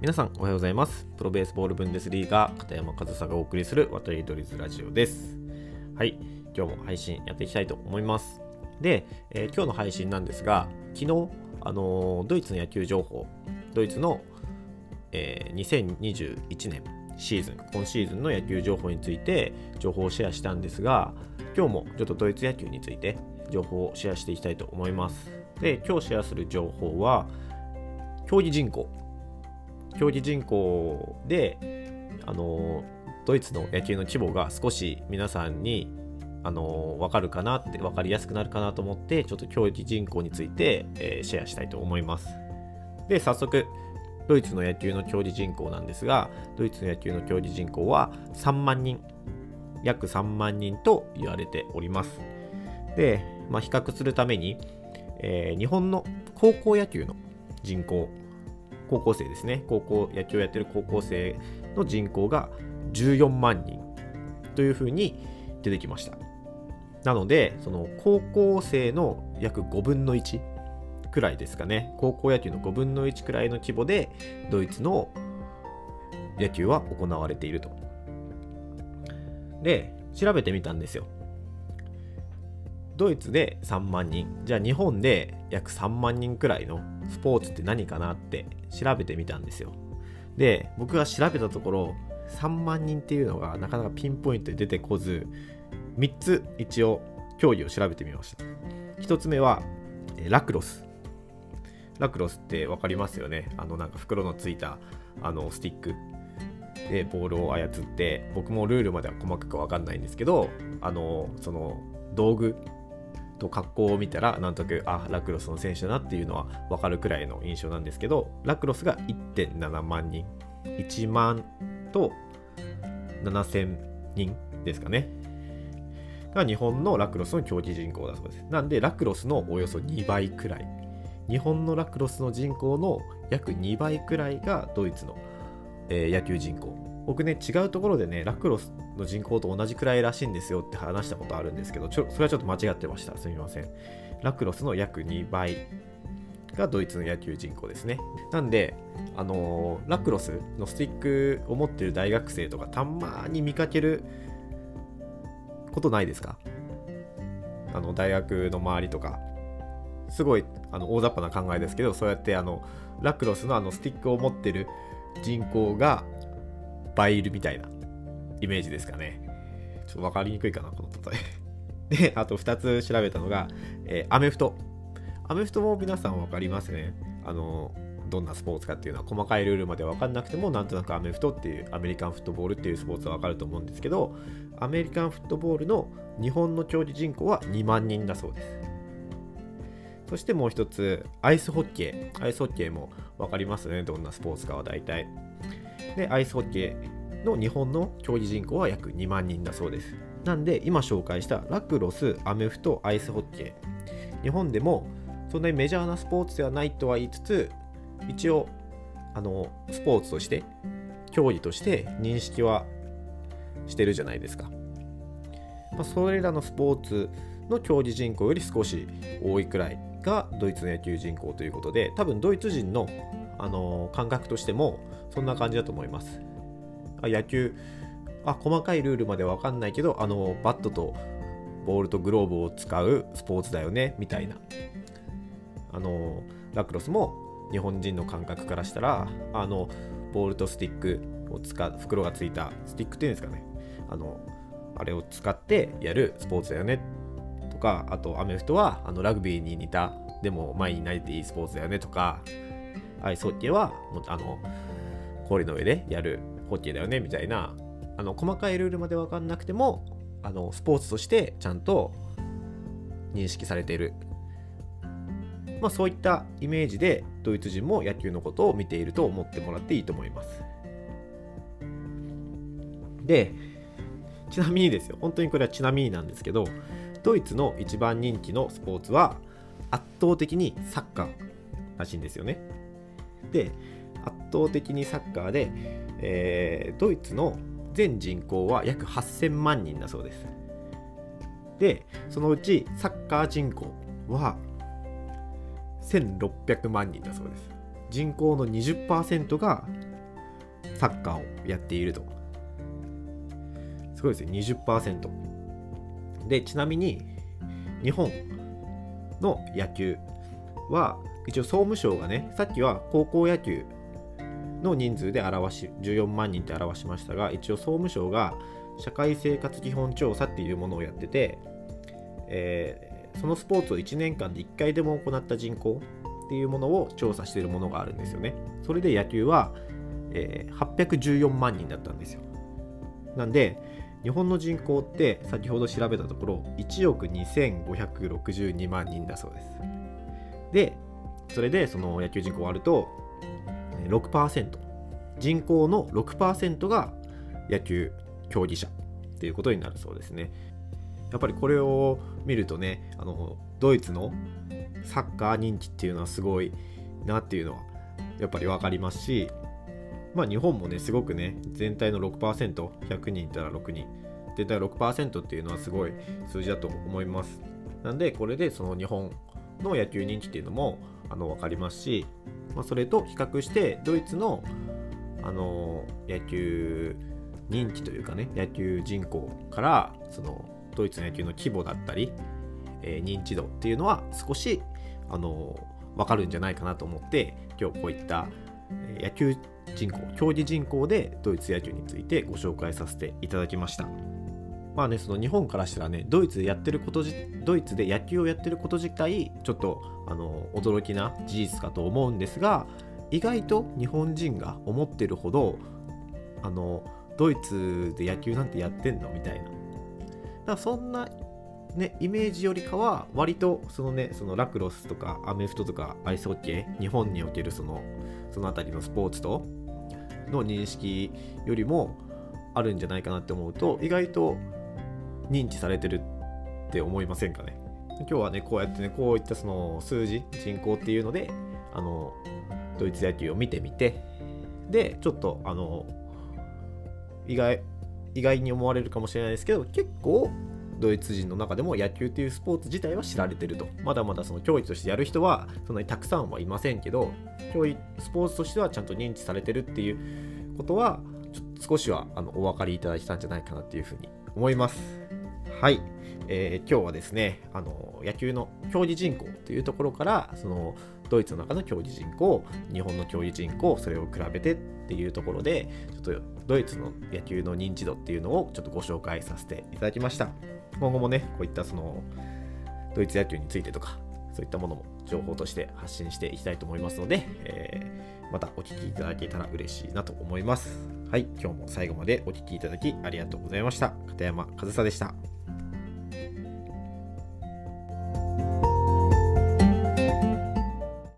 皆さんおはようございます。プロベースボールブンデスリーガー片山和沙がお送りする渡りドリズラジオです。はい。今日も配信やっていきたいと思います。で、えー、今日の配信なんですが昨日あのー、ドイツの野球情報ドイツの、えー、2021年シーズン今シーズンの野球情報について情報をシェアしたんですが今日もちょっとドイツ野球について情報をシェアしていきたいと思います。で今日シェアする情報は競技人口競技人口であのドイツの野球の規模が少し皆さんにあの分かるかなって分かりやすくなるかなと思ってちょっと競技人口について、えー、シェアしたいと思います。で早速ドイツの野球の競技人口なんですがドイツの野球の競技人口は3万人約3万人と言われております。で、まあ、比較するために、えー、日本の高校野球の人口高校生ですね。高校野球をやってる高校生の人口が14万人というふうに出てきました。なのでその高校生の約5分の1くらいですかね。高校野球の5分の1くらいの規模でドイツの野球は行われていると。で調べてみたんですよ。ドイツで3万人。じゃあ日本で約3万人くらいのスポーツって何かなって調べてみたんですよ。で僕が調べたところ3万人っていうのがなかなかピンポイントで出てこず3つ一応競技を調べてみました。1つ目はラクロス。ラクロスって分かりますよね。あのなんか袋のついたあのスティック。でボールを操って僕もルールまでは細かく分かんないんですけどあのその道具と格好を見たらなんとなくあラクロスの選手だなっていうのは分かるくらいの印象なんですけどラクロスが1.7万人。1万と7000人ですかね。が日本のラクロスの競技人口だそうです。なんでラクロスのおよそ2倍くらい。日本のラクロスの人口の約2倍くらいがドイツの、えー、野球人口。僕ね違うところでねラクロスの人口と同じくらいらしいんですよって話したことあるんですけどちょそれはちょっと間違ってました。すみません。ラクロスの約2倍がドイツの野球人口ですね。なんであのー、ラクロスのスティックを持ってる大学生とかたまに見かけることないですか？あの大学の周りとか。すごいあの大雑把な考えですけどそうやってあのラクロスのあのスティックを持ってる人口が倍いるみたいなイメージですかね。ちょっと分かりにくいかな、この例え。で、あと2つ調べたのが、えー、アメフト。アメフトも皆さん分かりますね。あの、どんなスポーツかっていうのは細かいルールまで分かんなくてもなんとなくアメフトっていうアメリカンフットボールっていうスポーツは分かると思うんですけどアメリカンフットボールの日本の競技人口は2万人だそうですそしてもう一つアイスホッケーアイスホッケーも分かりますねどんなスポーツかは大体でアイスホッケーの日本の競技人口は約2万人だそうです。なんで今紹介したラクロス、アメフト、アイスホッケー日本でもそんなにメジャーなスポーツではないとは言いつつ一応あのスポーツとして競技として認識はしてるじゃないですか。まあ、それらのスポーツの競技人口より少し多いくらいがドイツの野球人口ということで多分ドイツ人のあの感覚としてもそんな感じだと思います。あ野球。あ細かいルールまで分かんないけどあのバットとボールとグローブを使うスポーツだよねみたいな。あのラクロスも日本人の感覚からしたらあのボールとスティックを使う袋がついたスティックっていうんですかね。あのあれを使ってやるスポーツだよね。とかあとアメフトはあのラグビーに似たでも前に投げていいスポーツだよね。とかアイスホッケーはあの氷の上でやるホッケーだよねみたいな。あの細かいルールまで分かんなくてもあのスポーツとしてちゃんと認識されている、まあ、そういったイメージでドイツ人も野球のことを見ていると思ってもらっていいと思います。でちなみにですよ。本当にこれはちなみになんですけどドイツの一番人気のスポーツは圧倒的にサッカーらしいんですよね。で圧倒的にサッカーでえー、ドイツの全人口は約8000万人だそうです。で、そのうちサッカー人口は1600万人だそうです。人口の20%がサッカーをやっているとすごいですね20%でちなみに日本の野球は一応総務省がねさっきは高校野球の人数で表し14万人って表しましたが一応総務省が社会生活基本調査っていうものをやってて、えー、そのスポーツを1年間で1回でも行った人口っていうものを調査しているものがあるんですよね。それで野球は、えー、814万人だったんですよ。なんで日本の人口って先ほど調べたところ1億2562万人だそうです。でそれでその野球人口割ると6%人口の6%が野球競技者っていうことになるそうですね。やっぱりこれを見るとねあのドイツのサッカー人気っていうのはすごいなっていうのはやっぱり分かりますしまあ日本もねすごくね全体の 6%100 人いたら6人。全体6%っていうのはすごい数字だと思います。なんでこれでその日本の野球人気っていうのもあの分かりますし、まあ、それと比較してドイツのあの野球人気というかね野球人口からそのドイツの野球の規模だったり、えー、認知度っていうのは少しあの分かるんじゃないかなと思って今日こういった野球人口競技人口でドイツ野球についてご紹介させていただきました。まあね、その日本からしたらね、ドイツでやってること、ドイツで野球をやってること自体、ちょっとあの驚きな事実かと思うんですが、意外と日本人が思ってるほど、あのドイツで野球なんてやってんの？みたいな。だからそんな、ね、イメージよりかは、割とそのね、そのラクロスとかアメフトとかアイスホッケー、日本におけるその、そのあたりのスポーツとの認識よりもあるんじゃないかなって思うと、意外と認知されてるって思いませんかね？今日はねこうやってねこういったその数字人口っていうのであのドイツ野球を見てみてでちょっとあの意外意外に思われるかもしれないですけど結構ドイツ人の中でも野球っていうスポーツ自体は知られてると。まだまだその競技としてやる人はそんなにたくさんはいませんけど競技スポーツとしてはちゃんと認知されてるっていうことはちょっと少しはあのお分かりいただいたんじゃないかなっていうふうに思います。はい、えー、今日はですねあの野球の競技人口というところからそのドイツの中の競技人口日本の競技人口それを比べてっていうところでちょっとドイツの野球の認知度っていうのをちょっとご紹介させていただきました。今後もねこういったそのドイツ野球についてとかそういったものも情報として発信していきたいと思いますので、えー、またお聴きいただけたら嬉しいなと思います。はい今日も最後までお聴きいただきありがとうございました。片山和沙でした。